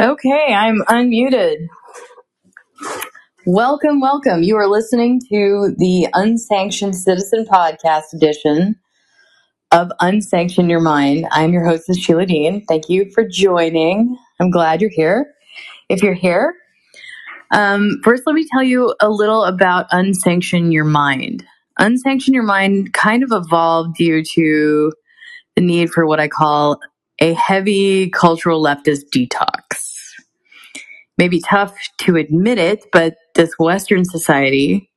Okay, I'm unmuted. Welcome, welcome. You are listening to the Unsanctioned Citizen Podcast edition of Unsanction Your Mind. I'm your hostess, Sheila Dean. Thank you for joining. I'm glad you're here. If you're here, um, first let me tell you a little about Unsanction Your Mind. Unsanction Your Mind kind of evolved due to the need for what I call a heavy cultural leftist detox may be tough to admit it, but this Western society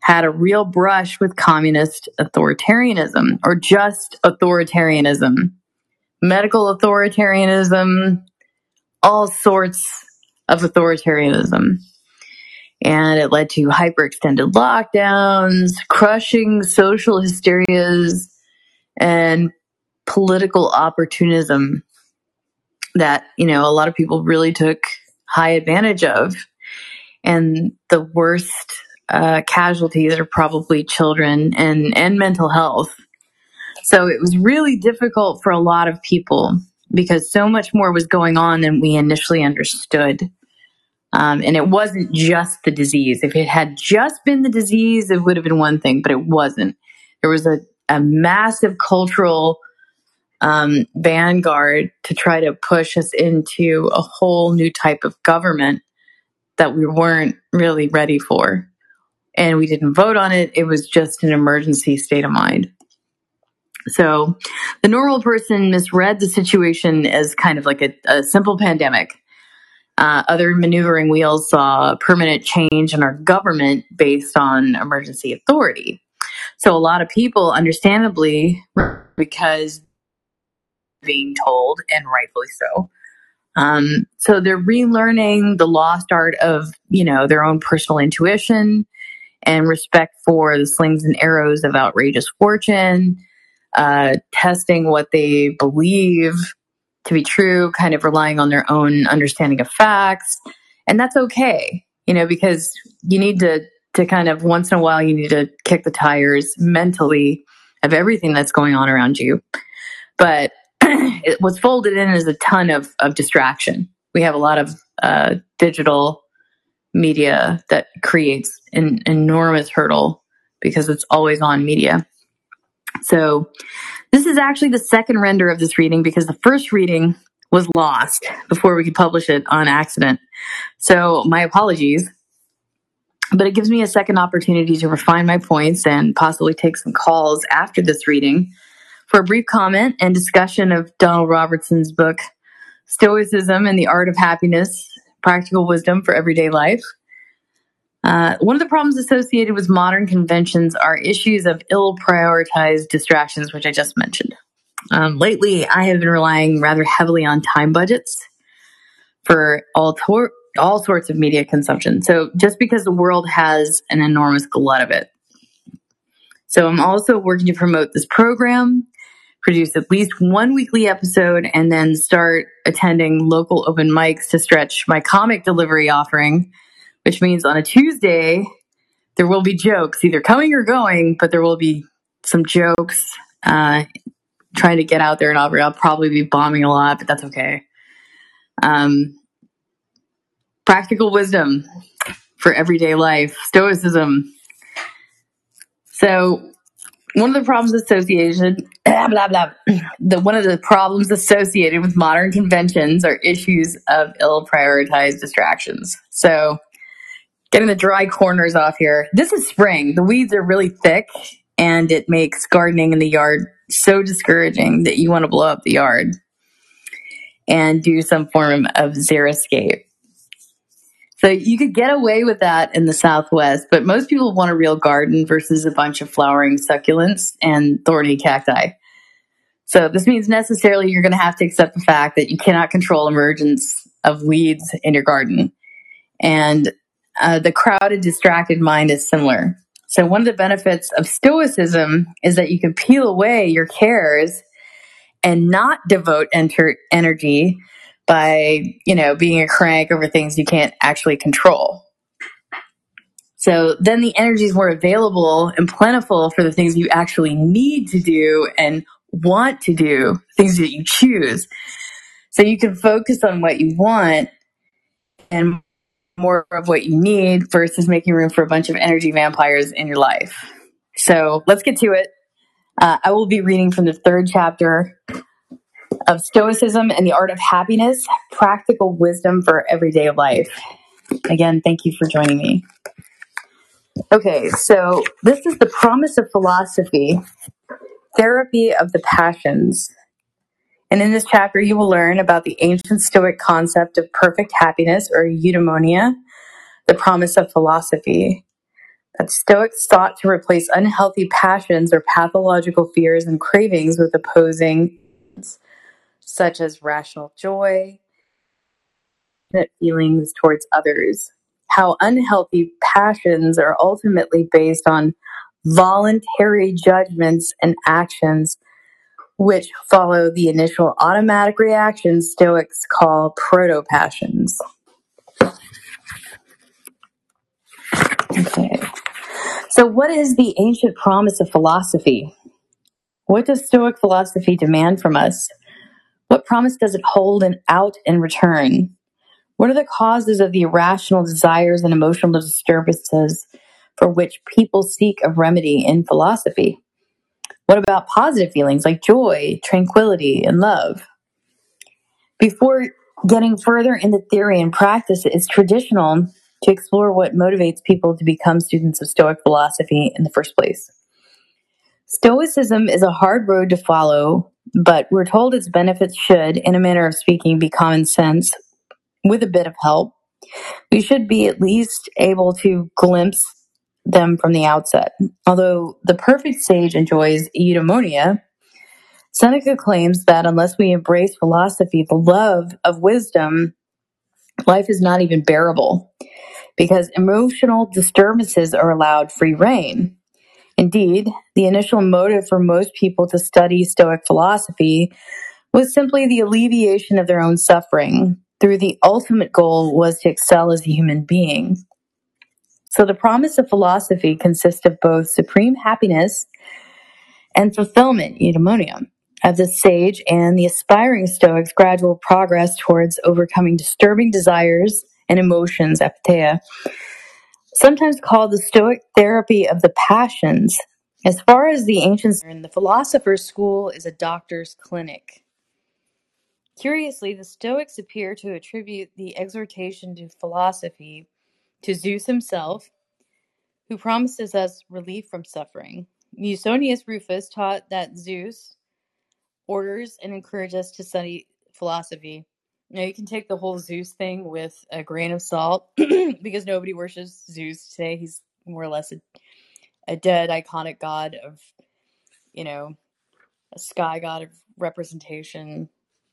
had a real brush with communist authoritarianism or just authoritarianism, medical authoritarianism, all sorts of authoritarianism. And it led to hyperextended lockdowns, crushing social hysterias, and political opportunism that, you know, a lot of people really took high advantage of. And the worst uh, casualties are probably children and, and mental health. So it was really difficult for a lot of people because so much more was going on than we initially understood. Um, and it wasn't just the disease. If it had just been the disease, it would have been one thing, but it wasn't. There was a, a massive cultural um, vanguard to try to push us into a whole new type of government that we weren't really ready for. And we didn't vote on it. It was just an emergency state of mind. So the normal person misread the situation as kind of like a, a simple pandemic. Uh, other maneuvering wheels saw permanent change in our government based on emergency authority. So a lot of people, understandably, because being told, and rightfully so. Um, so they're relearning the lost art of, you know, their own personal intuition and respect for the slings and arrows of outrageous fortune, uh, testing what they believe to be true, kind of relying on their own understanding of facts. And that's okay, you know, because you need to, to kind of once in a while, you need to kick the tires mentally of everything that's going on around you. But it, what's folded in is a ton of, of distraction. We have a lot of uh, digital media that creates an enormous hurdle because it's always on media. So this is actually the second render of this reading because the first reading was lost before we could publish it on accident. So my apologies. But it gives me a second opportunity to refine my points and possibly take some calls after this reading for a brief comment and discussion of Donald Robertson's book, Stoicism and the Art of Happiness Practical Wisdom for Everyday Life. Uh, one of the problems associated with modern conventions are issues of ill prioritized distractions, which I just mentioned. Um, lately, I have been relying rather heavily on time budgets for all, tor- all sorts of media consumption. So, just because the world has an enormous glut of it. So, I'm also working to promote this program produce at least one weekly episode and then start attending local open mics to stretch my comic delivery offering, which means on a Tuesday, there will be jokes either coming or going, but there will be some jokes, uh, trying to get out there and I'll, I'll probably be bombing a lot, but that's okay. Um, practical wisdom for everyday life, stoicism. So one of the problems associated blah blah blah the one of the problems associated with modern conventions are issues of ill prioritized distractions. So getting the dry corners off here. This is spring. The weeds are really thick and it makes gardening in the yard so discouraging that you want to blow up the yard and do some form of xeriscape so you could get away with that in the Southwest, but most people want a real garden versus a bunch of flowering succulents and thorny cacti. So this means necessarily you're going to have to accept the fact that you cannot control emergence of weeds in your garden. And uh, the crowded, distracted mind is similar. So one of the benefits of stoicism is that you can peel away your cares and not devote enter- energy by, you know, being a crank over things you can't actually control. So then the energy is more available and plentiful for the things you actually need to do and want to do, things that you choose. So you can focus on what you want and more of what you need versus making room for a bunch of energy vampires in your life. So let's get to it. Uh, I will be reading from the third chapter of Stoicism and the Art of Happiness Practical Wisdom for Everyday Life. Again, thank you for joining me. Okay, so this is the promise of philosophy, therapy of the passions. And in this chapter, you will learn about the ancient Stoic concept of perfect happiness or eudaimonia, the promise of philosophy. That Stoics sought to replace unhealthy passions or pathological fears and cravings with opposing, such as rational joy, feelings towards others. How unhealthy passions are ultimately based on voluntary judgments and actions which follow the initial automatic reactions Stoics call proto-passions. Okay. So what is the ancient promise of philosophy? What does Stoic philosophy demand from us? What promise does it hold and out in return? What are the causes of the irrational desires and emotional disturbances for which people seek a remedy in philosophy? What about positive feelings like joy, tranquility, and love? Before getting further into theory and practice, it's traditional to explore what motivates people to become students of Stoic philosophy in the first place. Stoicism is a hard road to follow, but we're told its benefits should, in a manner of speaking, be common sense with a bit of help. We should be at least able to glimpse them from the outset. Although the perfect sage enjoys eudaimonia, Seneca claims that unless we embrace philosophy, the love of wisdom, life is not even bearable because emotional disturbances are allowed free reign. Indeed, the initial motive for most people to study Stoic philosophy was simply the alleviation of their own suffering, through the ultimate goal was to excel as a human being. So the promise of philosophy consists of both supreme happiness and fulfillment, eudaimonia, of the sage and the aspiring Stoics' gradual progress towards overcoming disturbing desires and emotions, apatheia, sometimes called the Stoic therapy of the passions. As far as the ancients, the philosopher's school is a doctor's clinic. Curiously, the Stoics appear to attribute the exhortation to philosophy to Zeus himself, who promises us relief from suffering. Musonius Rufus taught that Zeus orders and encourages us to study philosophy. Now, you can take the whole Zeus thing with a grain of salt because nobody worships Zeus today. He's more or less a, a dead, iconic god of, you know, a sky god of representation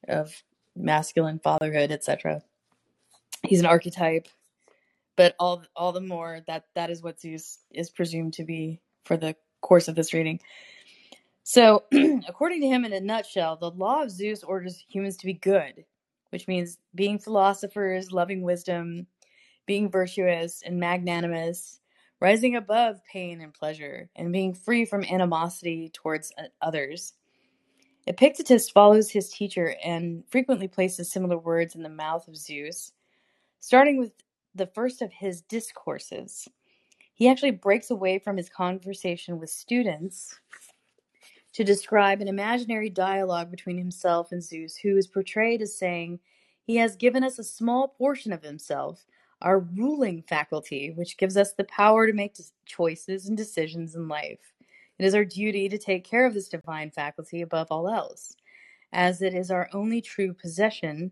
of masculine fatherhood, etc. He's an archetype, but all all the more that that is what Zeus is presumed to be for the course of this reading. So, according to him, in a nutshell, the law of Zeus orders humans to be good, which means being philosophers, loving wisdom, being virtuous and magnanimous, rising above pain and pleasure, and being free from animosity towards uh, others. Epictetus follows his teacher and frequently places similar words in the mouth of Zeus, starting with the first of his discourses. He actually breaks away from his conversation with students to describe an imaginary dialogue between himself and Zeus, who is portrayed as saying, He has given us a small portion of himself, our ruling faculty, which gives us the power to make choices and decisions in life. It is our duty to take care of this divine faculty above all else, as it is our only true possession,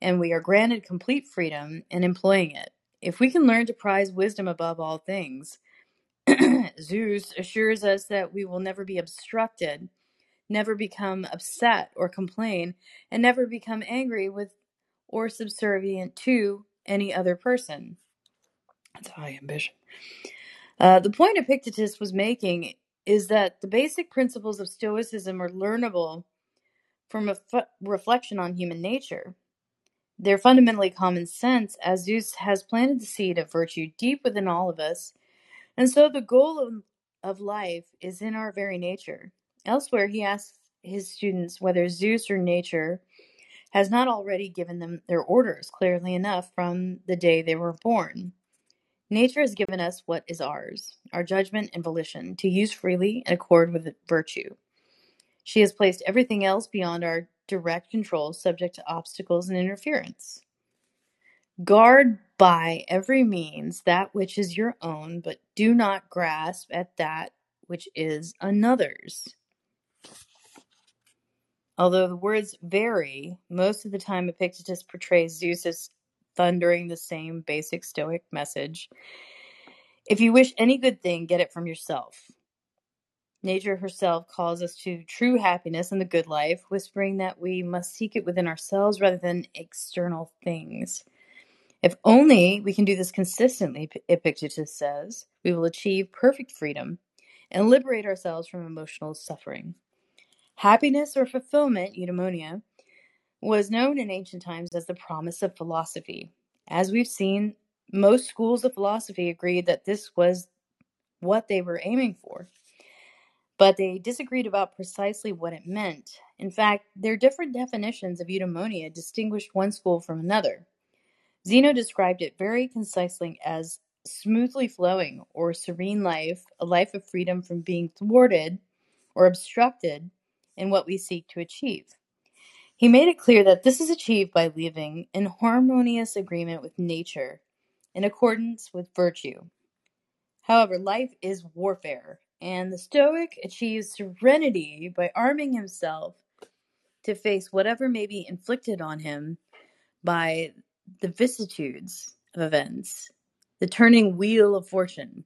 and we are granted complete freedom in employing it. If we can learn to prize wisdom above all things, Zeus assures us that we will never be obstructed, never become upset or complain, and never become angry with or subservient to any other person. That's high ambition. Uh, the point Epictetus was making is that the basic principles of Stoicism are learnable from a f- reflection on human nature. They're fundamentally common sense, as Zeus has planted the seed of virtue deep within all of us, and so the goal of, of life is in our very nature. Elsewhere, he asks his students whether Zeus or nature has not already given them their orders clearly enough from the day they were born. Nature has given us what is ours, our judgment and volition, to use freely in accord with virtue. She has placed everything else beyond our direct control, subject to obstacles and interference. Guard by every means that which is your own, but do not grasp at that which is another's. Although the words vary, most of the time Epictetus portrays Zeus as thundering the same basic Stoic message. If you wish any good thing, get it from yourself. Nature herself calls us to true happiness and the good life, whispering that we must seek it within ourselves rather than external things. If only we can do this consistently, Epictetus says, we will achieve perfect freedom and liberate ourselves from emotional suffering. Happiness or fulfillment, eudaimonia, was known in ancient times as the promise of philosophy. As we've seen, most schools of philosophy agreed that this was what they were aiming for, but they disagreed about precisely what it meant. In fact, their different definitions of eudaimonia distinguished one school from another. Zeno described it very concisely as smoothly flowing or serene life, a life of freedom from being thwarted or obstructed in what we seek to achieve. He made it clear that this is achieved by living in harmonious agreement with nature, in accordance with virtue. However, life is warfare, and the Stoic achieves serenity by arming himself to face whatever may be inflicted on him by the vicissitudes of events, the turning wheel of fortune.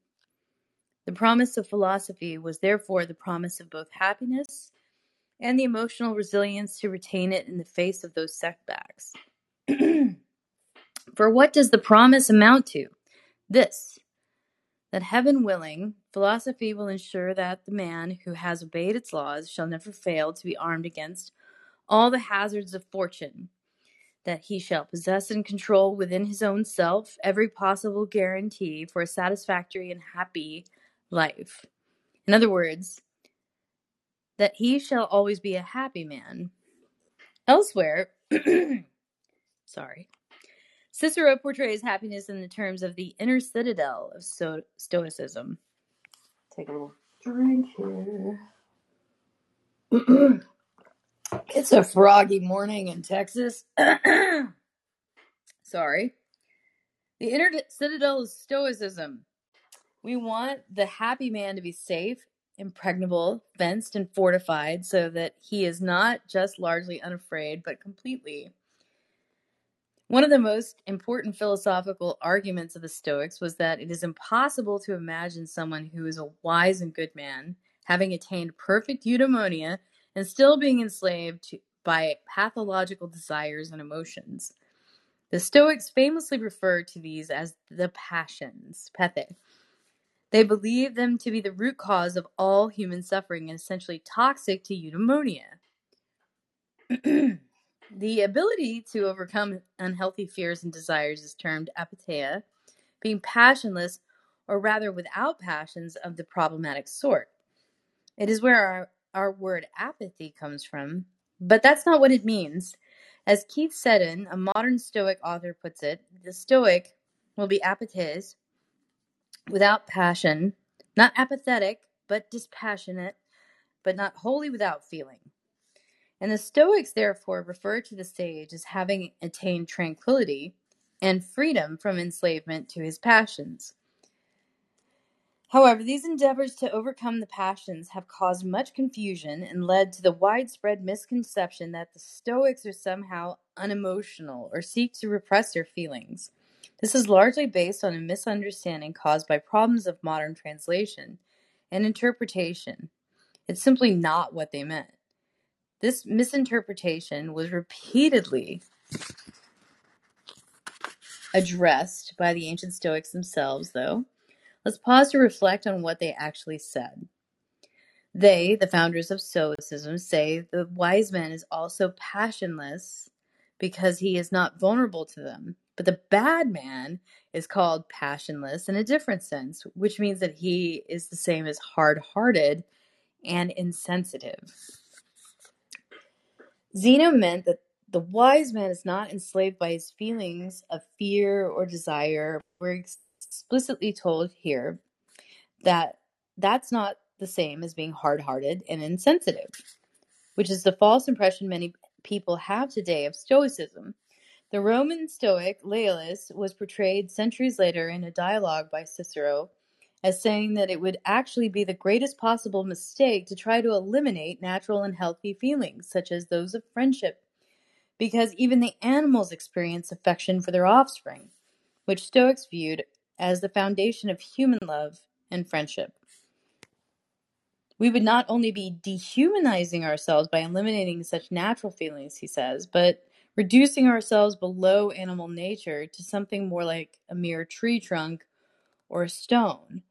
The promise of philosophy was therefore the promise of both happiness and the emotional resilience to retain it in the face of those setbacks. For what does the promise amount to? This that heaven willing, philosophy will ensure that the man who has obeyed its laws shall never fail to be armed against all the hazards of fortune, that he shall possess and control within his own self every possible guarantee for a satisfactory and happy life. In other words, that he shall always be a happy man. Elsewhere, sorry, Cicero portrays happiness in the terms of the inner citadel of Sto- Stoicism. Take a little drink here. it's a froggy morning in Texas. sorry. The inner citadel of Stoicism. We want the happy man to be safe impregnable, fenced, and fortified so that he is not just largely unafraid, but completely. One of the most important philosophical arguments of the Stoics was that it is impossible to imagine someone who is a wise and good man, having attained perfect eudaimonia, and still being enslaved by pathological desires and emotions. The Stoics famously refer to these as the passions, pathe, they believe them to be the root cause of all human suffering and essentially toxic to eudaimonia. the ability to overcome unhealthy fears and desires is termed apatheia, being passionless or rather without passions of the problematic sort. It is where our, our word apathy comes from, but that's not what it means. As Keith Seddon, a modern Stoic author, puts it, the Stoic will be apatheis, without passion, not apathetic, but dispassionate, but not wholly without feeling. And the Stoics therefore refer to the sage as having attained tranquility and freedom from enslavement to his passions. However, these endeavors to overcome the passions have caused much confusion and led to the widespread misconception that the Stoics are somehow unemotional or seek to repress their feelings. This is largely based on a misunderstanding caused by problems of modern translation and interpretation. It's simply not what they meant. This misinterpretation was repeatedly addressed by the ancient Stoics themselves, though. Let's pause to reflect on what they actually said. They, the founders of Stoicism, say the wise man is also passionless because he is not vulnerable to them. But the bad man is called passionless in a different sense, which means that he is the same as hard hearted and insensitive. Zeno meant that the wise man is not enslaved by his feelings of fear or desire. We're explicitly told here that that's not the same as being hard hearted and insensitive, which is the false impression many people have today of Stoicism. The Roman Stoic Laelius was portrayed centuries later in a dialogue by Cicero as saying that it would actually be the greatest possible mistake to try to eliminate natural and healthy feelings, such as those of friendship, because even the animals experience affection for their offspring, which Stoics viewed as the foundation of human love and friendship. We would not only be dehumanizing ourselves by eliminating such natural feelings, he says, but reducing ourselves below animal nature to something more like a mere tree trunk or a stone.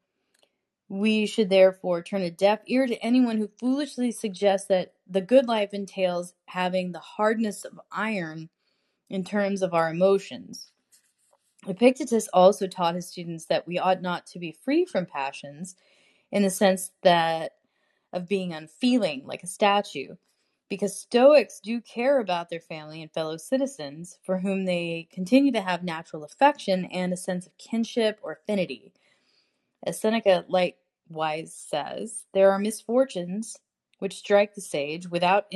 We should therefore turn a deaf ear to anyone who foolishly suggests that the good life entails having the hardness of iron in terms of our emotions. Epictetus also taught his students that we ought not to be free from passions in the sense that of being unfeeling like a statue because Stoics do care about their family and fellow citizens for whom they continue to have natural affection and a sense of kinship or affinity. As Seneca likewise says, there are misfortunes which strike the sage without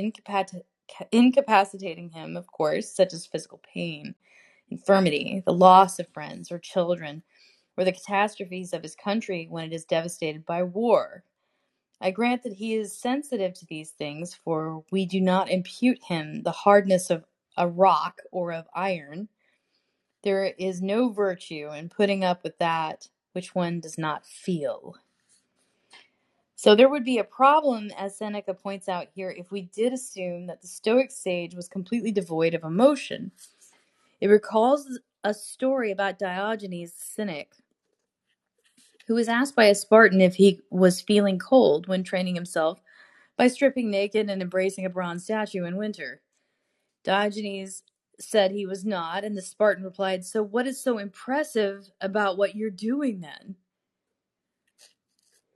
incapacitating him, of course, such as physical pain, infirmity, the loss of friends or children, or the catastrophes of his country when it is devastated by war. I grant that he is sensitive to these things, for we do not impute him the hardness of a rock or of iron. There is no virtue in putting up with that which one does not feel. So there would be a problem, as Seneca points out here, if we did assume that the Stoic sage was completely devoid of emotion. It recalls a story about Diogenes the Cynic, who was asked by a Spartan if he was feeling cold when training himself by stripping naked and embracing a bronze statue in winter. Diogenes said he was not, and the Spartan replied, So what is so impressive about what you're doing then?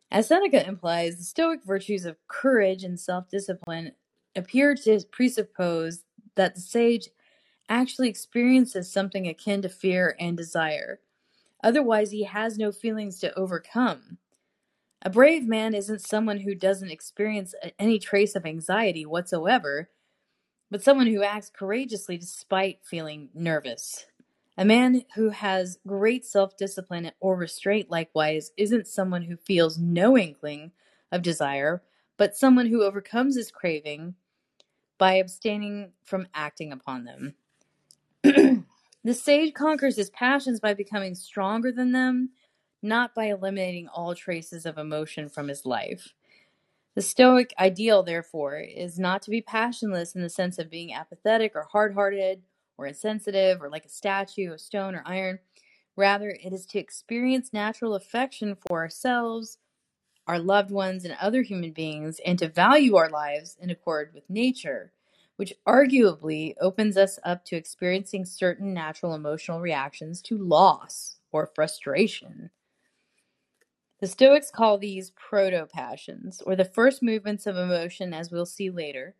As Seneca implies, the Stoic virtues of courage and self discipline appear to presuppose that the sage actually experiences something akin to fear and desire. Otherwise, he has no feelings to overcome. A brave man isn't someone who doesn't experience any trace of anxiety whatsoever, but someone who acts courageously despite feeling nervous. A man who has great self discipline or restraint, likewise, isn't someone who feels no inkling of desire, but someone who overcomes his craving by abstaining from acting upon them. The sage conquers his passions by becoming stronger than them, not by eliminating all traces of emotion from his life. The Stoic ideal, therefore, is not to be passionless in the sense of being apathetic or hard hearted or insensitive or like a statue of stone or iron. Rather, it is to experience natural affection for ourselves, our loved ones, and other human beings, and to value our lives in accord with nature, which arguably opens us up to experiencing certain natural emotional reactions to loss or frustration. The Stoics call these proto passions, or the first movements of emotion, as we'll see later.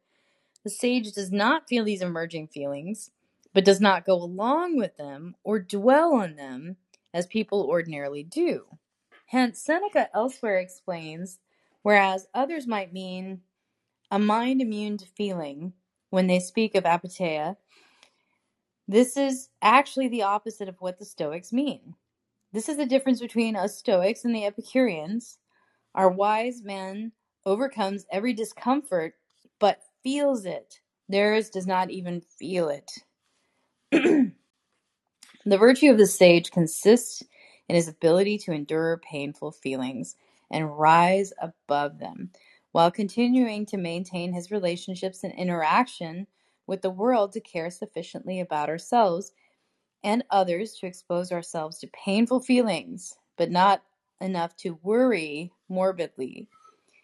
The sage does not feel these emerging feelings but does not go along with them or dwell on them as people ordinarily do. Hence, Seneca elsewhere explains, whereas others might mean a mind immune to feeling when they speak of apatheia, this is actually the opposite of what the Stoics mean. This is the difference between us Stoics and the Epicureans. Our wise man overcomes every discomfort but feels it. Theirs does not even feel it. the virtue of the sage consists in his ability to endure painful feelings and rise above them, while continuing to maintain his relationships and interaction with the world to care sufficiently about ourselves and others to expose ourselves to painful feelings, but not enough to worry morbidly.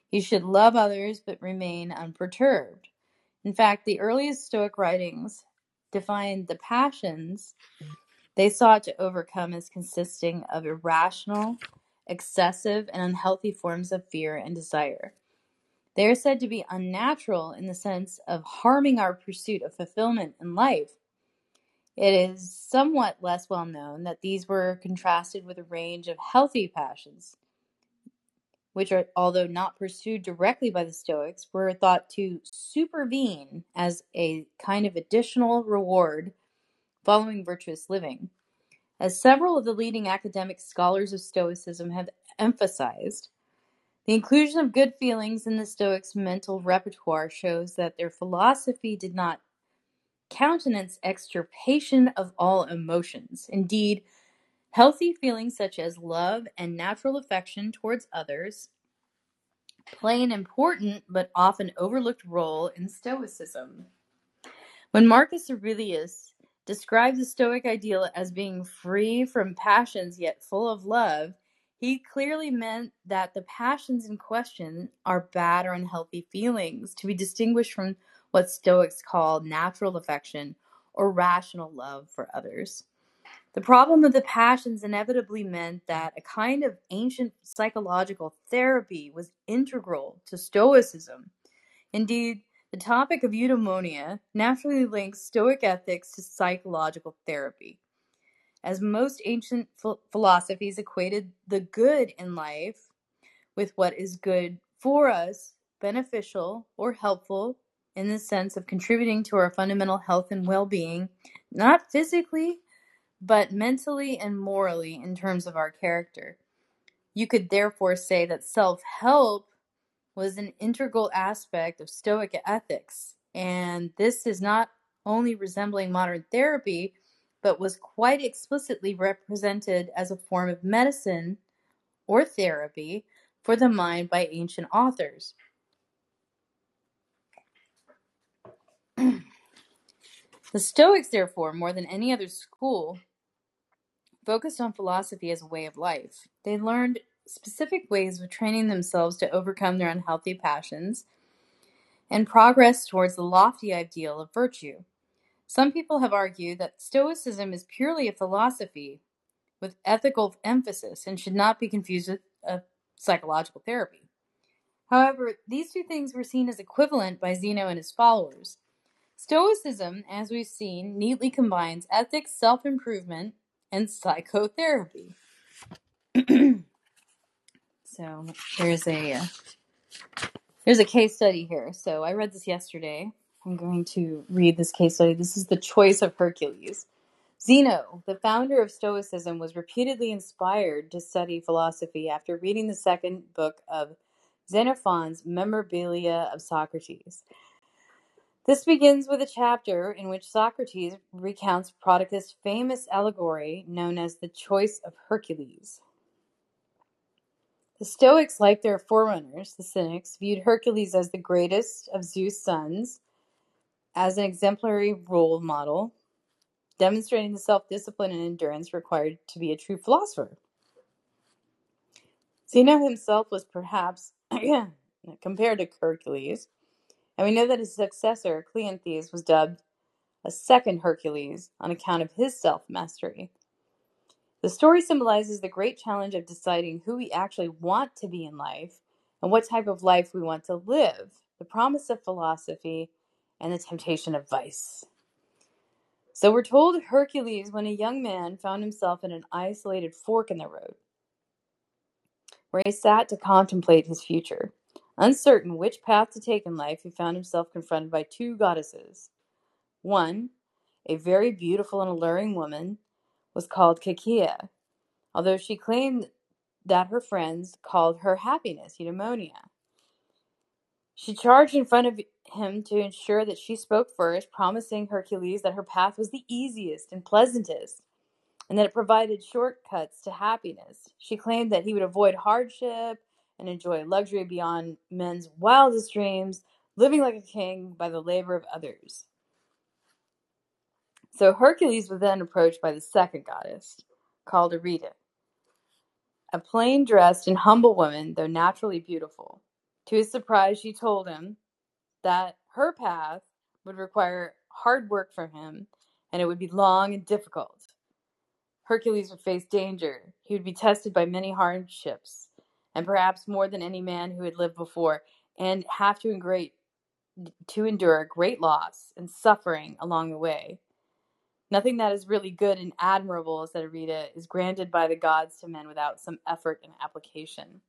He should love others but remain unperturbed. In fact, the earliest Stoic writings defined the passions they sought to overcome as consisting of irrational, excessive, and unhealthy forms of fear and desire. They are said to be unnatural in the sense of harming our pursuit of fulfillment in life. It is somewhat less well known that these were contrasted with a range of healthy passions, which are, although not pursued directly by the Stoics, were thought to supervene as a kind of additional reward following virtuous living. As several of the leading academic scholars of Stoicism have emphasized, the inclusion of good feelings in the Stoics' mental repertoire shows that their philosophy did not countenance extirpation of all emotions. Indeed, healthy feelings such as love and natural affection towards others play an important but often overlooked role in Stoicism. When Marcus Aurelius describes the Stoic ideal as being free from passions yet full of love, he clearly meant that the passions in question are bad or unhealthy feelings, to be distinguished from what Stoics call natural affection or rational love for others. The problem of the passions inevitably meant that a kind of ancient psychological therapy was integral to Stoicism. Indeed, the topic of eudaimonia naturally links Stoic ethics to psychological therapy. As most ancient philosophies equated the good in life with what is good for us, beneficial, or helpful in the sense of contributing to our fundamental health and well being, not physically, but mentally and morally in terms of our character. You could therefore say that self help was an integral aspect of Stoic ethics, and this is not only resembling modern therapy, but was quite explicitly represented as a form of medicine or therapy for the mind by ancient authors. the Stoics, therefore, more than any other school, focused on philosophy as a way of life. They learned specific ways of training themselves to overcome their unhealthy passions and progress towards the lofty ideal of virtue. Some people have argued that Stoicism is purely a philosophy with ethical emphasis and should not be confused with a psychological therapy. However, these two things were seen as equivalent by Zeno and his followers. Stoicism, as we've seen, neatly combines ethics, self improvement, and psychotherapy. so there's a uh, there's a case study here. So I read this yesterday. I'm going to read this case study. This is the choice of Hercules. Zeno, the founder of Stoicism, was repeatedly inspired to study philosophy after reading the second book of Xenophon's Memorabilia of Socrates. This begins with a chapter in which Socrates recounts Prodicus' famous allegory known as the Choice of Hercules. The Stoics, like their forerunners, the Cynics, viewed Hercules as the greatest of Zeus' sons as an exemplary role model, demonstrating the self discipline and endurance required to be a true philosopher. Zeno himself was perhaps, compared to Hercules, and we know that his successor, Cleanthes, was dubbed a second Hercules on account of his self mastery. The story symbolizes the great challenge of deciding who we actually want to be in life and what type of life we want to live, the promise of philosophy, and the temptation of vice. So we're told Hercules, when a young man, found himself in an isolated fork in the road, where he sat to contemplate his future. Uncertain which path to take in life, he found himself confronted by two goddesses. One, a very beautiful and alluring woman, was called Caecia, although she claimed that her friends called her happiness, eudaimonia. She charged in front of him to ensure that she spoke first, promising Hercules that her path was the easiest and pleasantest, and that it provided shortcuts to happiness. She claimed that he would avoid hardship and enjoy luxury beyond men's wildest dreams, living like a king by the labor of others. So Hercules was then approached by the second goddess, called Arete, a plain dressed and humble woman, though naturally beautiful. To his surprise, she told him that her path would require hard work from him and it would be long and difficult. Hercules would face danger. He would be tested by many hardships, and perhaps more than any man who had lived before, and have to great to endure great loss and suffering along the way. Nothing that is really good and admirable, said Arete, is granted by the gods to men without some effort and application.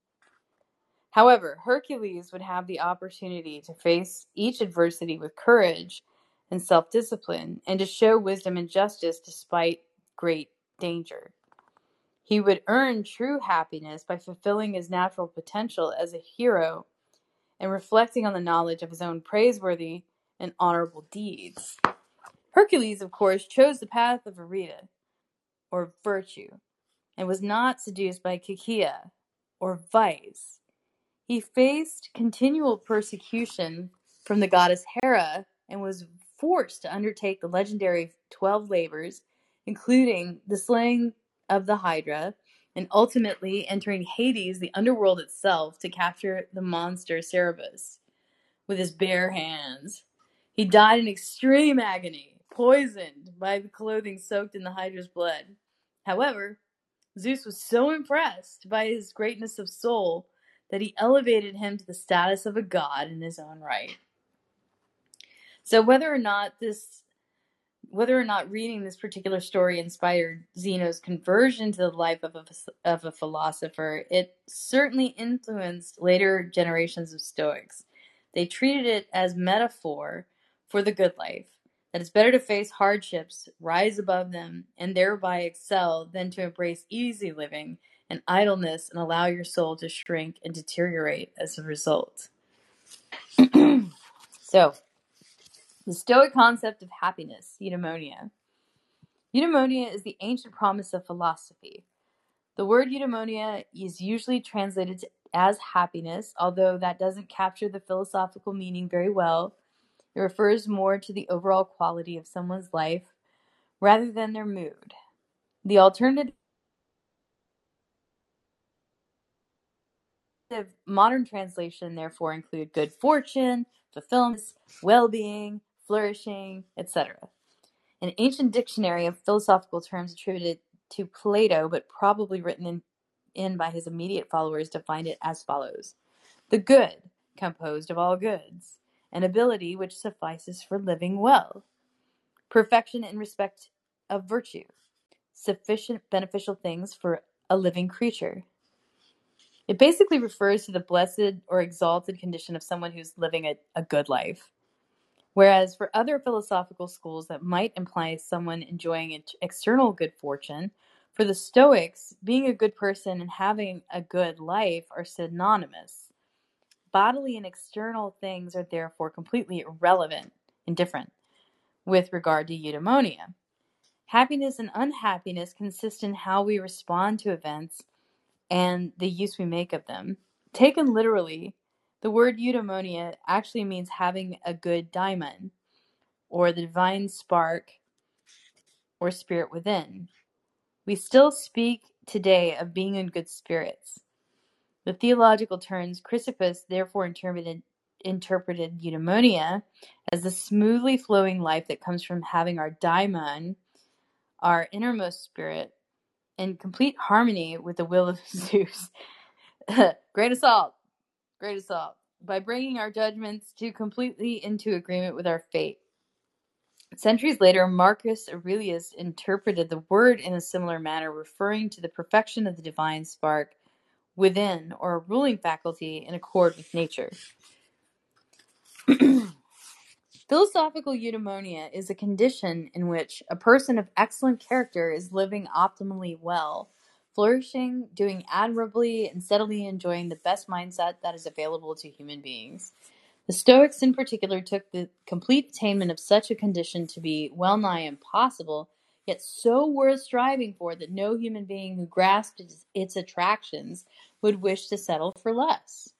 However, Hercules would have the opportunity to face each adversity with courage and self discipline and to show wisdom and justice despite great danger. He would earn true happiness by fulfilling his natural potential as a hero and reflecting on the knowledge of his own praiseworthy and honorable deeds. Hercules, of course, chose the path of Arete, or virtue, and was not seduced by Kikia, or vice. He faced continual persecution from the goddess Hera and was forced to undertake the legendary 12 labors, including the slaying of the Hydra, and ultimately entering Hades, the underworld itself, to capture the monster Cerberus with his bare hands. He died in extreme agony, poisoned by the clothing soaked in the Hydra's blood. However, Zeus was so impressed by his greatness of soul that he elevated him to the status of a god in his own right. So whether or not this whether or not reading this particular story inspired Zeno's conversion to the life of a, of a philosopher, it certainly influenced later generations of Stoics. They treated it as metaphor for the good life, that it's better to face hardships, rise above them, and thereby excel than to embrace easy living and idleness and allow your soul to shrink and deteriorate as a result. so, the Stoic concept of happiness, eudaimonia. Eudaimonia is the ancient promise of philosophy. The word eudaimonia is usually translated as happiness, although that doesn't capture the philosophical meaning very well. It refers more to the overall quality of someone's life rather than their mood. The alternative modern translation therefore include good fortune, fulfillment, well-being, flourishing, etc. An ancient dictionary of philosophical terms attributed to Plato, but probably written in, in by his immediate followers, defined it as follows The good, composed of all goods, an ability which suffices for living well, perfection in respect of virtue, sufficient beneficial things for a living creature. It basically refers to the blessed or exalted condition of someone who's living a, a good life. Whereas for other philosophical schools that might imply someone enjoying external good fortune, for the Stoics, being a good person and having a good life are synonymous. Bodily and external things are therefore completely irrelevant and different with regard to eudaimonia. Happiness and unhappiness consist in how we respond to events and the use we make of them. Taken literally, the word eudaimonia actually means having a good daimon, or the divine spark or spirit within. We still speak today of being in good spirits. The theological terms Chrysippus therefore interpreted, interpreted eudaimonia as the smoothly flowing life that comes from having our daimon, our innermost spirit, in complete harmony with the will of Zeus. Great assault. Great assault by bringing our judgments to completely into agreement with our fate. Centuries later, Marcus Aurelius interpreted the word in a similar manner, referring to the perfection of the divine spark within or a ruling faculty in accord with nature. Philosophical eudaimonia is a condition in which a person of excellent character is living optimally well flourishing, doing admirably, and steadily enjoying the best mindset that is available to human beings. The Stoics, in particular, took the complete attainment of such a condition to be well nigh impossible, yet so worth striving for that no human being who grasped its, attractions would wish to settle for less.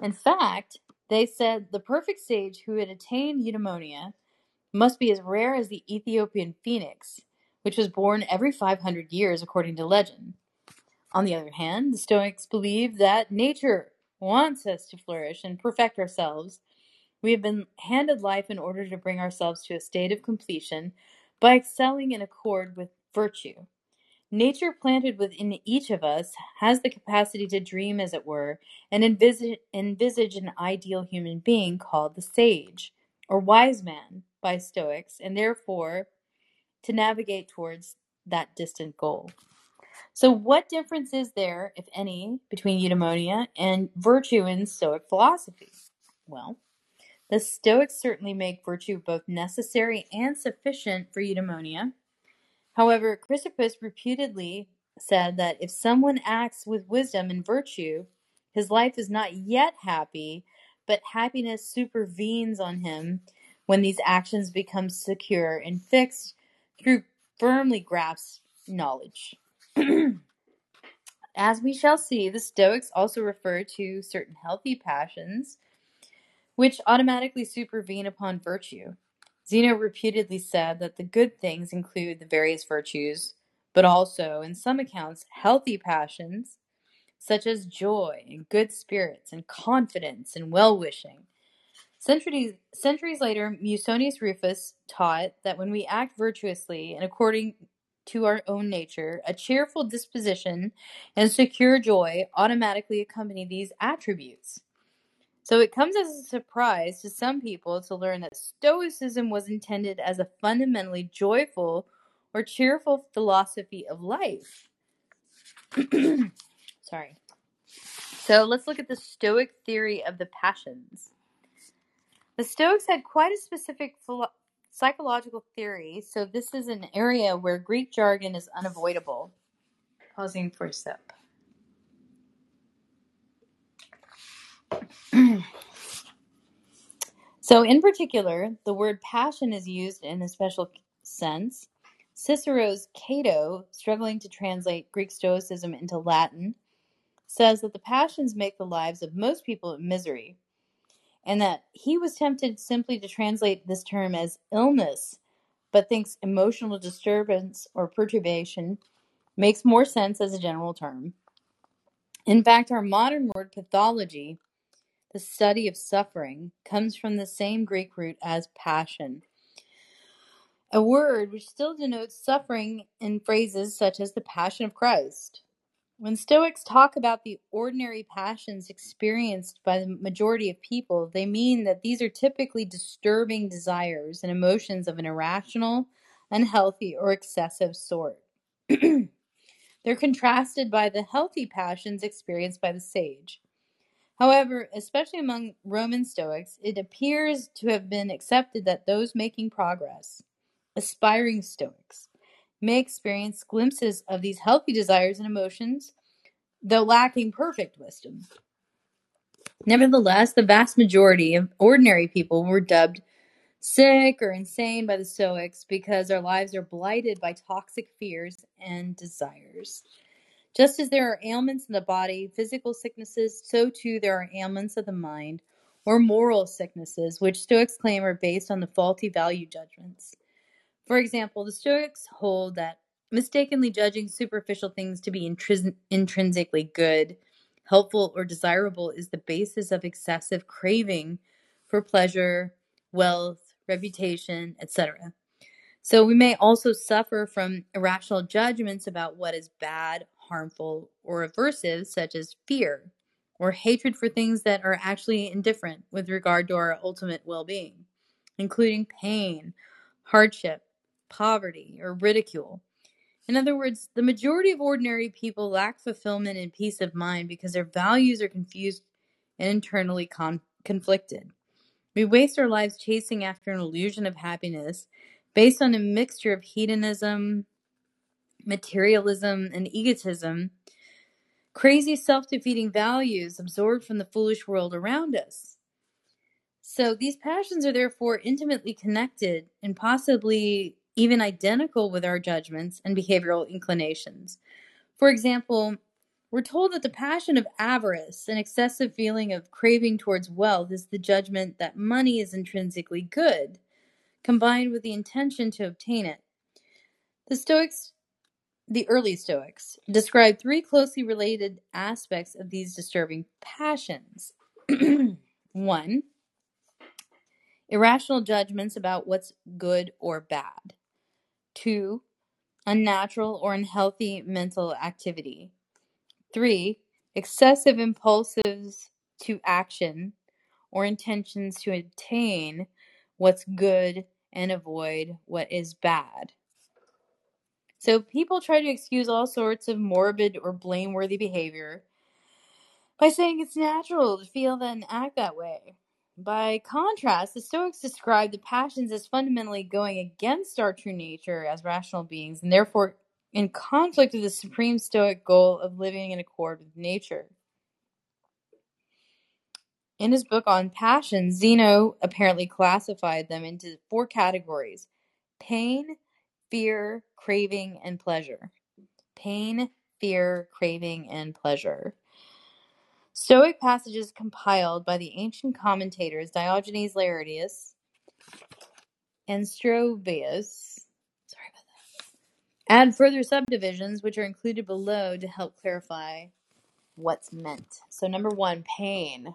In fact, they said the perfect sage who had attained eudaimonia must be as rare as the Ethiopian phoenix, which was born every 500 years according to legend. On the other hand, the Stoics believe that nature wants us to flourish and perfect ourselves. We have been handed life in order to bring ourselves to a state of completion by excelling in accord with virtue. Nature planted within each of us has the capacity to dream, as it were, and envisage, envisage an ideal human being called the sage, or wise man, by Stoics, and therefore to navigate towards that distant goal. So, what difference is there, if any, between eudaimonia and virtue in Stoic philosophy? Well, the Stoics certainly make virtue both necessary and sufficient for eudaimonia. However, Chrysippus reputedly said that if someone acts with wisdom and virtue, his life is not yet happy, but happiness supervenes on him when these actions become secure and fixed through firmly grasped knowledge. As we shall see, the Stoics also refer to certain healthy passions which automatically supervene upon virtue. Zeno repeatedly said that the good things include the various virtues, but also, in some accounts, healthy passions, such as joy and good spirits and confidence and well wishing. Centuries, centuries later, Musonius Rufus taught that when we act virtuously and according to our own nature, a cheerful disposition and secure joy automatically accompany these attributes. So it comes as a surprise to some people to learn that Stoicism was intended as a fundamentally joyful or cheerful philosophy of life. Sorry. So let's look at the Stoic theory of the passions. The Stoics had quite a specific philo- psychological theory, so this is an area where Greek jargon is unavoidable. Pausing for a sip. So, in particular, the word passion is used in a special sense. Cicero's Cato, struggling to translate Greek Stoicism into Latin, says that the passions make the lives of most people misery, and that he was tempted simply to translate this term as illness, but thinks emotional disturbance or perturbation makes more sense as a general term. In fact, our modern word pathology the study of suffering, comes from the same Greek root as passion, a word which still denotes suffering in phrases such as the Passion of Christ. When Stoics talk about the ordinary passions experienced by the majority of people, they mean that these are typically disturbing desires and emotions of an irrational, unhealthy, or excessive sort. They're contrasted by the healthy passions experienced by the sage. However, especially among Roman Stoics, it appears to have been accepted that those making progress, aspiring Stoics, may experience glimpses of these healthy desires and emotions, though lacking perfect wisdom. Nevertheless, the vast majority of ordinary people were dubbed sick or insane by the Stoics because their lives are blighted by toxic fears and desires. Just as there are ailments in the body, physical sicknesses, so too there are ailments of the mind, or moral sicknesses, which Stoics claim are based on the faulty value judgments. For example, the Stoics hold that mistakenly judging superficial things to be intris- intrinsically good, helpful, or desirable is the basis of excessive craving for pleasure, wealth, reputation, etc. So we may also suffer from irrational judgments about what is bad, harmful, or aversive, such as fear or hatred for things that are actually indifferent with regard to our ultimate well being, including pain, hardship, poverty, or ridicule. In other words, the majority of ordinary people lack fulfillment and peace of mind because their values are confused and internally con- conflicted. We waste our lives chasing after an illusion of happiness based on a mixture of hedonism, materialism, and egotism, crazy self defeating values absorbed from the foolish world around us. So these passions are therefore intimately connected and possibly even identical with our judgments and behavioral inclinations. For example, we're told that the passion of avarice, an excessive feeling of craving towards wealth, is the judgment that money is intrinsically good combined with the intention to obtain it. The Stoics, the early Stoics, describe three closely related aspects of these disturbing passions. One, irrational judgments about what's good or bad. Two, unnatural or unhealthy mental activity. Three, excessive impulses to action or intentions to attain what's good and avoid what is bad. So people try to excuse all sorts of morbid or blameworthy behavior by saying it's natural to feel and act that way. By contrast, the Stoics describe the passions as fundamentally going against our true nature as rational beings and therefore in conflict with the supreme Stoic goal of living in accord with nature. In his book on passions, Zeno apparently classified them into four categories pain, fear, craving, and pleasure. Pain, fear, craving, and pleasure. Stoic passages compiled by the ancient commentators Diogenes Laertius and Strovius sorry about that, add further subdivisions which are included below to help clarify what's meant. So, number one, pain.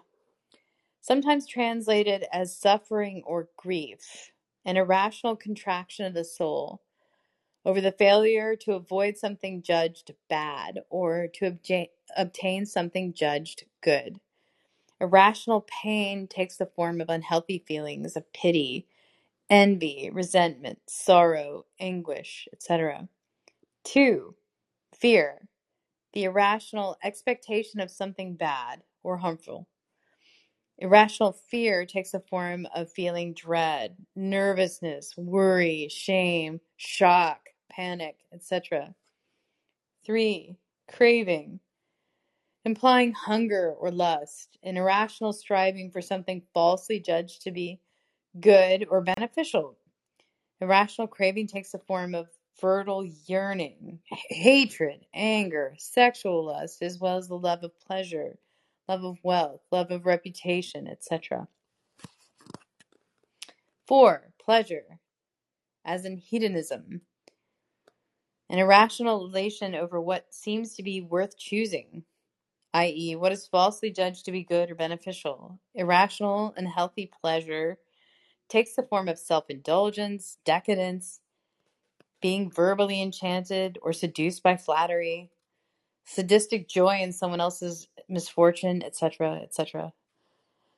Sometimes translated as suffering or grief, an irrational contraction of the soul over the failure to avoid something judged bad or to obtain something judged good. Irrational pain takes the form of unhealthy feelings of pity, envy, resentment, sorrow, anguish, etc. Two, fear, the irrational expectation of something bad or harmful. Irrational fear takes the form of feeling dread, nervousness, worry, shame, shock, panic, etc. Three, craving, implying hunger or lust, an irrational striving for something falsely judged to be good or beneficial. Irrational craving takes the form of fertile yearning, hatred, anger, sexual lust, as well as the love of pleasure love of wealth, love of reputation, etc. Four, pleasure, as in hedonism, an irrational elation over what seems to be worth choosing, i.e., what is falsely judged to be good or beneficial. Irrational and healthy pleasure takes the form of self indulgence, decadence, being verbally enchanted or seduced by flattery, sadistic joy in someone else's misfortune, etc., etc.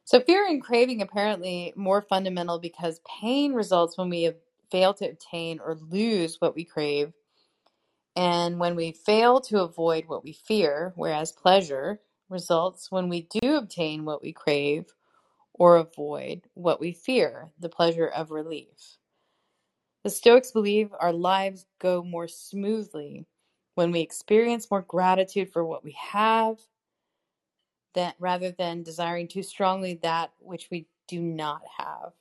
So, fear and craving apparently more fundamental because pain results when we fail to obtain or lose what we crave, and when we fail to avoid what we fear, whereas pleasure results when we do obtain what we crave or avoid what we fear, the pleasure of relief. The Stoics believe our lives go more smoothly when we experience more gratitude for what we have that rather than desiring too strongly that which we do not have.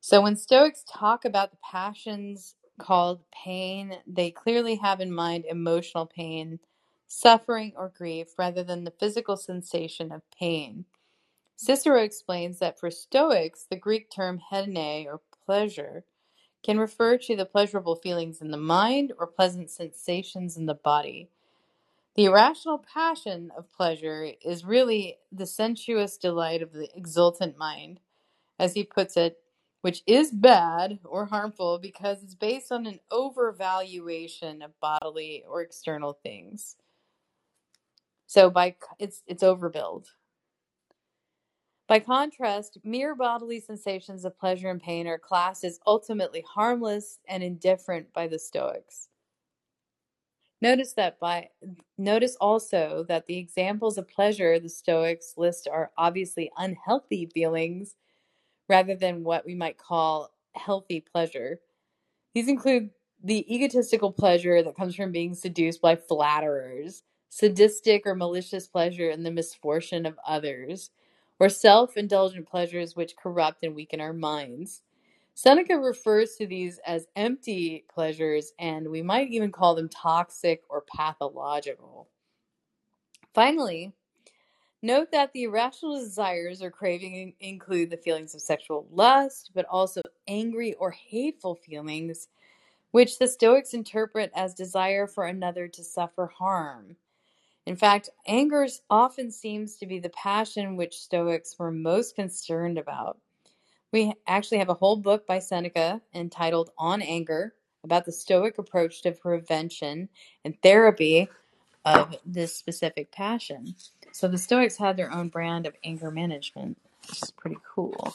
So when Stoics talk about the passions called pain, they clearly have in mind emotional pain, suffering, or grief rather than the physical sensation of pain. Cicero explains that for Stoics, the Greek term hedone or pleasure can refer to the pleasurable feelings in the mind or pleasant sensations in the body. The irrational passion of pleasure is really the sensuous delight of the exultant mind, as he puts it, which is bad or harmful because it's based on an overvaluation of bodily or external things. So by it's it's overbuild. By contrast, mere bodily sensations of pleasure and pain are classed as ultimately harmless and indifferent by the Stoics. Notice that by notice also that the examples of pleasure the Stoics list are obviously unhealthy feelings rather than what we might call healthy pleasure. These include the egotistical pleasure that comes from being seduced by flatterers, sadistic or malicious pleasure in the misfortune of others, or self indulgent pleasures which corrupt and weaken our minds. Seneca refers to these as empty pleasures, and we might even call them toxic or pathological. Finally, note that the irrational desires or craving include the feelings of sexual lust, but also angry or hateful feelings, which the Stoics interpret as desire for another to suffer harm. In fact, anger often seems to be the passion which Stoics were most concerned about. We actually have a whole book by Seneca entitled On Anger, about the Stoic approach to prevention and therapy of this specific passion. So the Stoics had their own brand of anger management, which is pretty cool.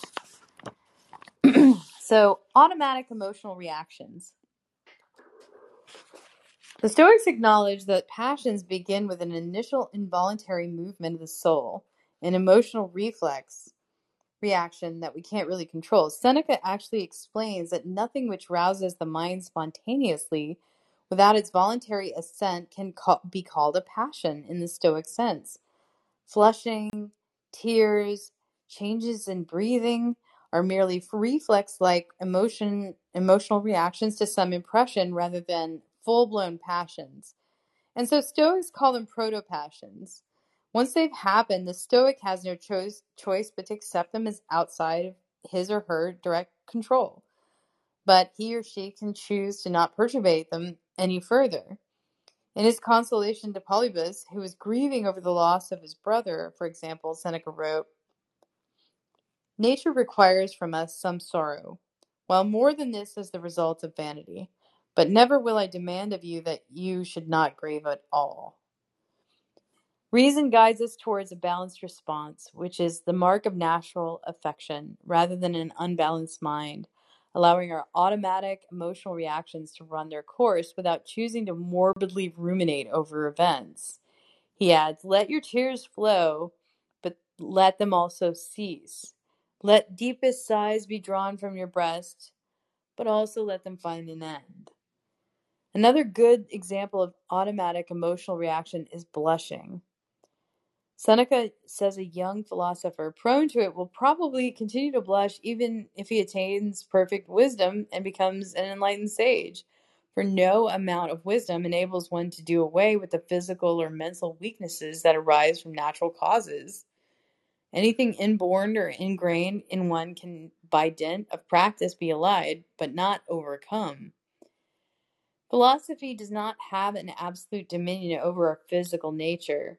so, automatic emotional reactions. The Stoics acknowledge that passions begin with an initial involuntary movement of the soul, an emotional reflex reaction that we can't really control. Seneca actually explains that nothing which rouses the mind spontaneously without its voluntary assent can ca- be called a passion in the Stoic sense. Flushing, tears, changes in breathing are merely reflex-like emotion emotional reactions to some impression rather than full-blown passions. And so Stoics call them proto-passions. Once they've happened, the Stoic has no choice choice but to accept them as outside of his or her direct control. But he or she can choose to not perturbate them any further. In his consolation to Polybius, who was grieving over the loss of his brother, for example, Seneca wrote, Nature requires from us some sorrow, while more than this is the result of vanity. But never will I demand of you that you should not grieve at all. Reason guides us towards a balanced response, which is the mark of natural affection rather than an unbalanced mind, allowing our automatic emotional reactions to run their course without choosing to morbidly ruminate over events. He adds, Let your tears flow, but let them also cease. Let deepest sighs be drawn from your breast, but also let them find an end. Another good example of automatic emotional reaction is blushing. Seneca says a young philosopher prone to it will probably continue to blush even if he attains perfect wisdom and becomes an enlightened sage. For no amount of wisdom enables one to do away with the physical or mental weaknesses that arise from natural causes. Anything inborn or ingrained in one can, by dint of practice, be allied, but not overcome. Philosophy does not have an absolute dominion over our physical nature.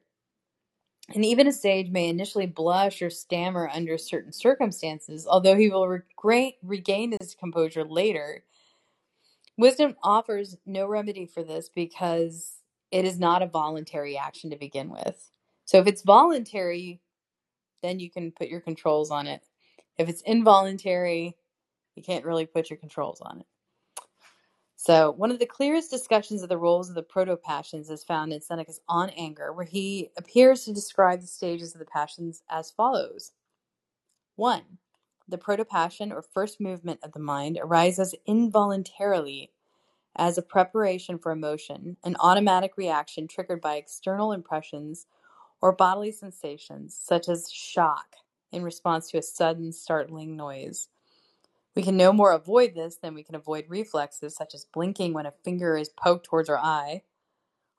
And even a sage may initially blush or stammer under certain circumstances, although he will regain, regain his composure later. Wisdom offers no remedy for this because it is not a voluntary action to begin with. So if it's voluntary, then you can put your controls on it. If it's involuntary, you can't really put your controls on it. So, one of the clearest discussions of the roles of the proto passions is found in Seneca's On Anger, where he appears to describe the stages of the passions as follows 1. The proto passion or first movement of the mind arises involuntarily as a preparation for emotion, an automatic reaction triggered by external impressions or bodily sensations, such as shock in response to a sudden startling noise. We can no more avoid this than we can avoid reflexes such as blinking when a finger is poked towards our eye.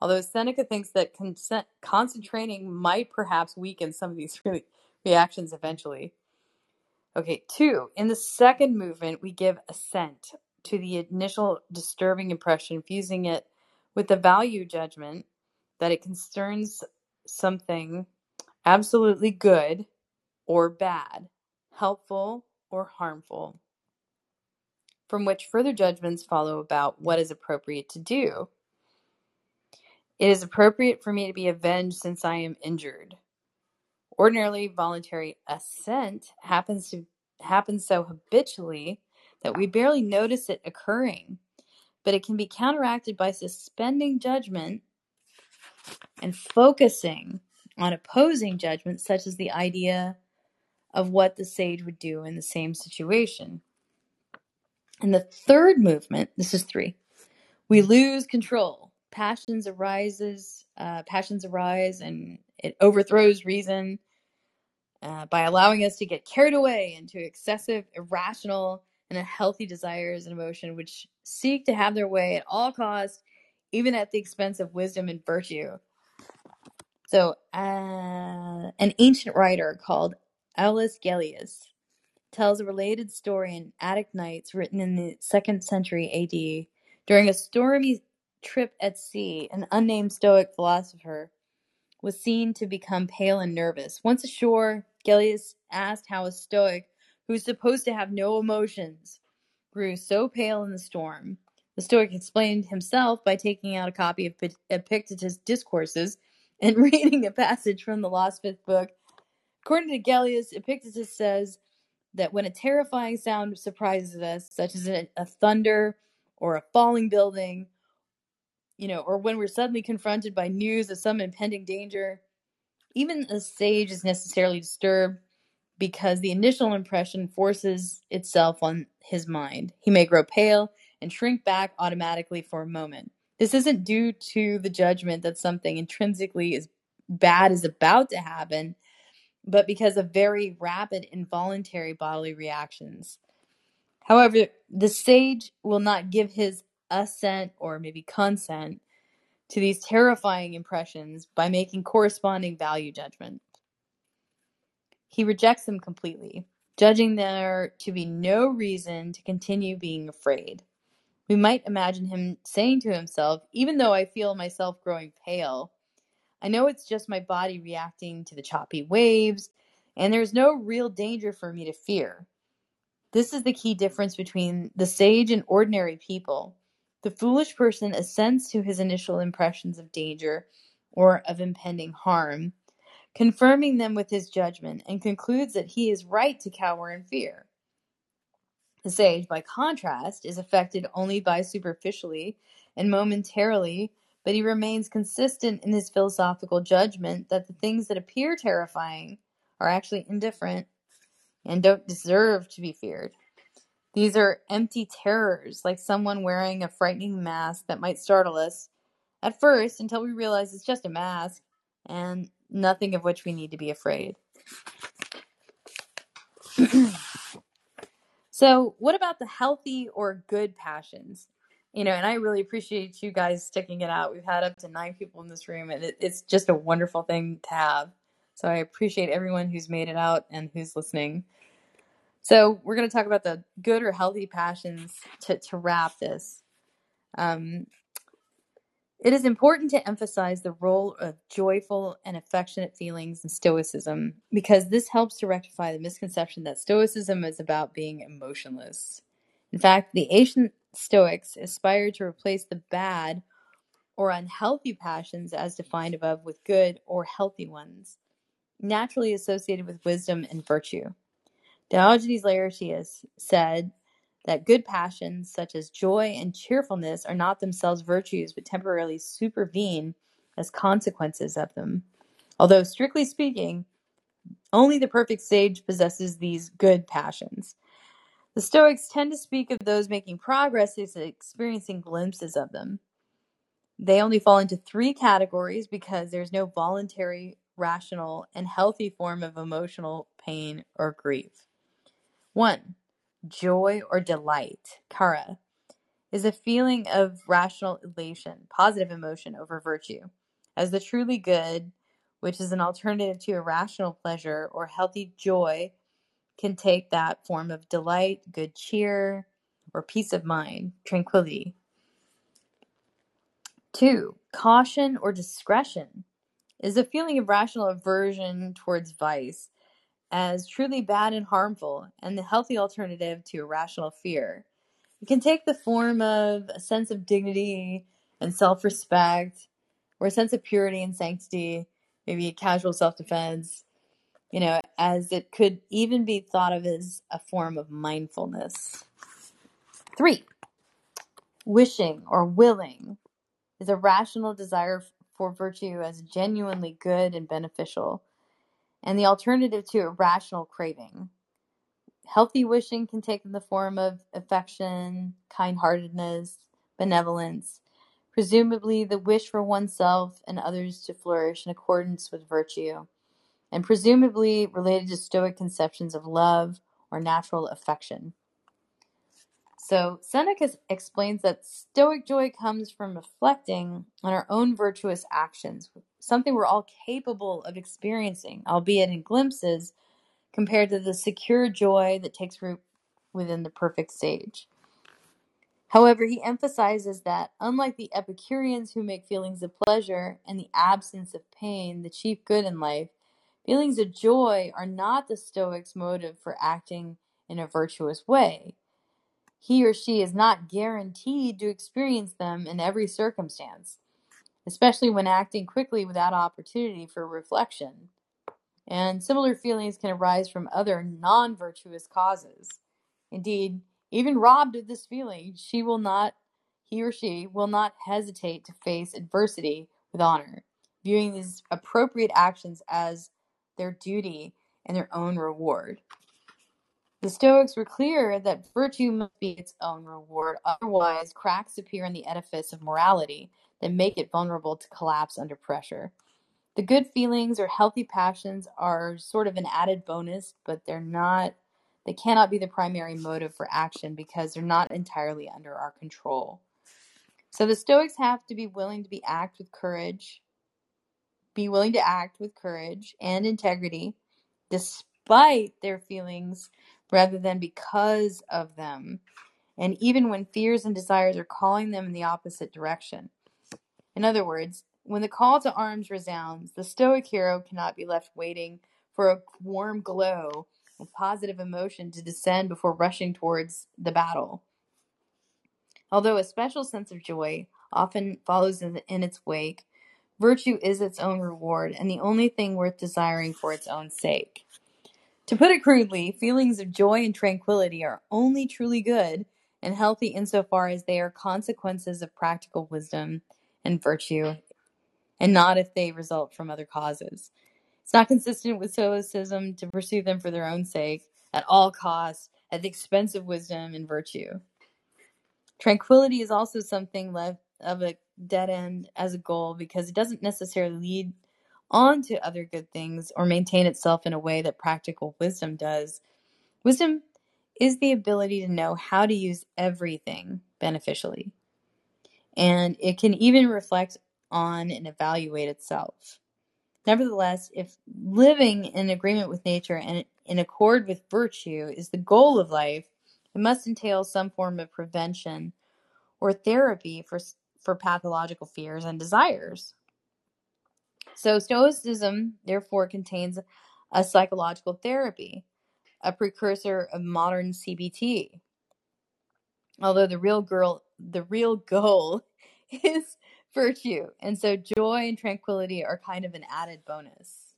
Although Seneca thinks that consent, concentrating might perhaps weaken some of these re- reactions eventually. Okay, two, in the second movement, we give assent to the initial disturbing impression, fusing it with the value judgment that it concerns something absolutely good or bad, helpful or harmful from which further judgments follow about what is appropriate to do. It is appropriate for me to be avenged since I am injured. Ordinarily, voluntary assent happens to happens so habitually that we barely notice it occurring, but it can be counteracted by suspending judgment and focusing on opposing judgment, such as the idea of what the sage would do in the same situation. In the third movement, this is three, we lose control. Passions arises, uh, passions arise, and it overthrows reason uh, by allowing us to get carried away into excessive, irrational, and unhealthy desires and emotion, which seek to have their way at all costs, even at the expense of wisdom and virtue. So, uh, an ancient writer called Aulus Gellius tells a related story in Attic Nights, written in the second century AD. During a stormy trip at sea, an unnamed Stoic philosopher was seen to become pale and nervous. Once ashore, Gellius asked how a Stoic, who was supposed to have no emotions, grew so pale in the storm. The Stoic explained himself by taking out a copy of Epictetus' Discourses and reading a passage from the Lost Fifth Book. According to Gellius, Epictetus says that when a terrifying sound surprises us, such as a, a thunder or a falling building, you know, or when we're suddenly confronted by news of some impending danger, even a sage is necessarily disturbed because the initial impression forces itself on his mind. He may grow pale and shrink back automatically for a moment. This isn't due to the judgment that something intrinsically is bad is about to happen, but because of very rapid involuntary bodily reactions. However, the sage will not give his assent or maybe consent to these terrifying impressions by making corresponding value judgment. He rejects them completely, judging there to be no reason to continue being afraid. We might imagine him saying to himself, Even though I feel myself growing pale, I know it's just my body reacting to the choppy waves, and there's no real danger for me to fear. This is the key difference between the sage and ordinary people. The foolish person assents to his initial impressions of danger or of impending harm, confirming them with his judgment, and concludes that he is right to cower in fear. The sage, by contrast, is affected only by superficially and momentarily, but he remains consistent in his philosophical judgment that the things that appear terrifying are actually indifferent and don't deserve to be feared. These are empty terrors, like someone wearing a frightening mask that might startle us at first until we realize it's just a mask and nothing of which we need to be afraid. so, what about the healthy or good passions? You know, and I really appreciate you guys sticking it out. We've had up to nine people in this room, and it, it's just a wonderful thing to have. So I appreciate everyone who's made it out and who's listening. So we're going to talk about the good or healthy passions to, to wrap this. Um, it is important to emphasize the role of joyful and affectionate feelings in Stoicism because this helps to rectify the misconception that Stoicism is about being emotionless. In fact, the ancient Stoics aspired to replace the bad or unhealthy passions as defined above with good or healthy ones naturally associated with wisdom and virtue. Diogenes Laertius said that good passions such as joy and cheerfulness are not themselves virtues but temporarily supervene as consequences of them. Although, strictly speaking, only the perfect sage possesses these good passions. The Stoics tend to speak of those making progress as experiencing glimpses of them. They only fall into three categories because there's no voluntary rational, and healthy form of emotional pain or grief. 1. Joy or delight, chara, is a feeling of rational elation, positive emotion over virtue. As the truly good, which is an alternative to irrational pleasure or healthy joy, can take that form of delight, good cheer, or peace of mind, tranquility. Two, caution or discretion is a feeling of rational aversion towards vice as truly bad and harmful, and the healthy alternative to irrational fear. It can take the form of a sense of dignity and self respect, or a sense of purity and sanctity, maybe a casual self defense, you know, as it could even be thought of as a form of mindfulness. Three, wishing or willing is a rational desire for virtue as genuinely good and beneficial, and the alternative to irrational craving. Healthy wishing can take the form of affection, kind heartedness, benevolence, presumably the wish for oneself and others to flourish in accordance with virtue, and presumably related to Stoic conceptions of love or natural affection. So Seneca explains that stoic joy comes from reflecting on our own virtuous actions, something we're all capable of experiencing, albeit in glimpses, compared to the secure joy that takes root within the perfect sage. However, he emphasizes that, unlike the Epicureans who make feelings of pleasure and the absence of pain the chief good in life, feelings of joy are not the Stoics' motive for acting in a virtuous way. he or she is not guaranteed to experience them in every circumstance, especially when acting quickly without opportunity for reflection. And similar feelings can arise from other non virtuous causes. Indeed, even robbed of this feeling, she will not, he or she will not hesitate to face adversity with honor, viewing these appropriate actions as their duty and their own reward. The Stoics were clear that virtue must be its own reward, otherwise, cracks appear in the edifice of morality that make it vulnerable to collapse under pressure. The good feelings or healthy passions are sort of an added bonus, but they're not, they cannot be the primary motive for action because they're not entirely under our control. So the Stoics have to be willing to be act with courage, be willing to act with courage and integrity, despite their feelings rather than because of them, and even when fears and desires are calling them in the opposite direction. In other words, when the call to arms resounds, the Stoic hero cannot be left waiting for a warm glow of positive emotion to descend before rushing towards the battle. Although a special sense of joy often follows in, its wake, virtue is its own reward and the only thing worth desiring for its own sake. To put it crudely, feelings of joy and tranquility are only truly good and healthy insofar as they are consequences of practical wisdom and virtue, and not if they result from other causes. It's not consistent with Stoicism to pursue them for their own sake, at all costs, at the expense of wisdom and virtue. Tranquility is also something left of a dead end as a goal because it doesn't necessarily lead on to other good things or maintain itself in a way that practical wisdom does. Wisdom is the ability to know how to use everything beneficially. And it can even reflect on and evaluate itself. Nevertheless, if living in agreement with nature and in accord with virtue is the goal of life, it must entail some form of prevention or therapy for, for pathological fears and desires. So, Stoicism, therefore, contains a psychological therapy, a precursor of modern CBT. Although the real girl, the real goal is virtue, and so joy and tranquility are kind of an added bonus.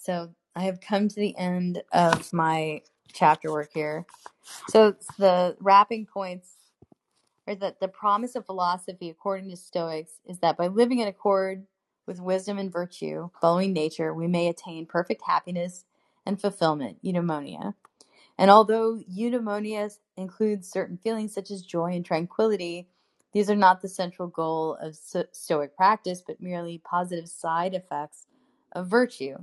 So, I have come to the end of my chapter work here. So, the wrapping points or that the promise of philosophy, according to Stoics, is that by living in accord with wisdom and virtue, following nature, we may attain perfect happiness and fulfillment, eudaimonia. And although eudaimonia includes certain feelings such as joy and tranquility, these are not the central goal of Stoic practice, but merely positive side effects of virtue.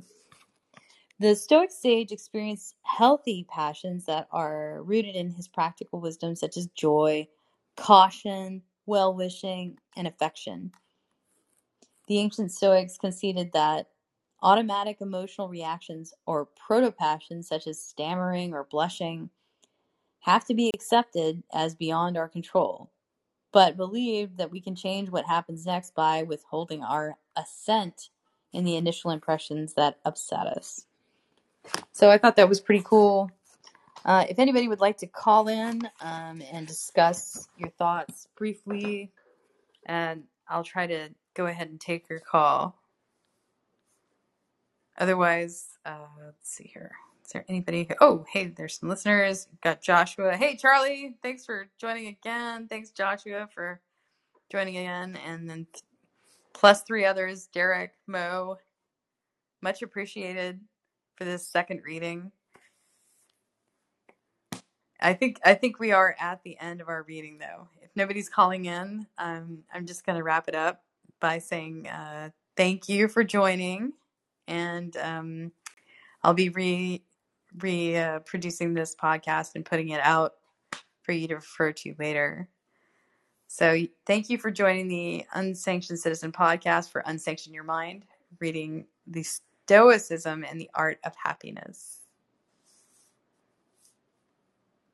The Stoic sage experienced healthy passions that are rooted in his practical wisdom, such as joy, caution, well wishing, and affection. The ancient Stoics conceded that automatic emotional reactions or protopassions, such as stammering or blushing, have to be accepted as beyond our control, but believed that we can change what happens next by withholding our assent in the initial impressions that upset us. So I thought that was pretty cool. Uh, if anybody would like to call in um, and discuss your thoughts briefly, and I'll try to go ahead and take your call. Otherwise, uh, let's see here. Is there anybody? Oh, hey, there's some listeners. Got Joshua. Hey, Charlie. Thanks for joining again. Thanks, Joshua, for joining again. And then plus three others Derek, Mo. Much appreciated for this second reading. I think I think we are at the end of our reading, though. If nobody's calling in, um, I'm just going to wrap it up by saying uh, thank you for joining, and um, I'll be re re uh, producing this podcast and putting it out for you to refer to later. So thank you for joining the Unsanctioned Citizen podcast for Unsanction Your Mind, reading the Stoicism and the Art of Happiness.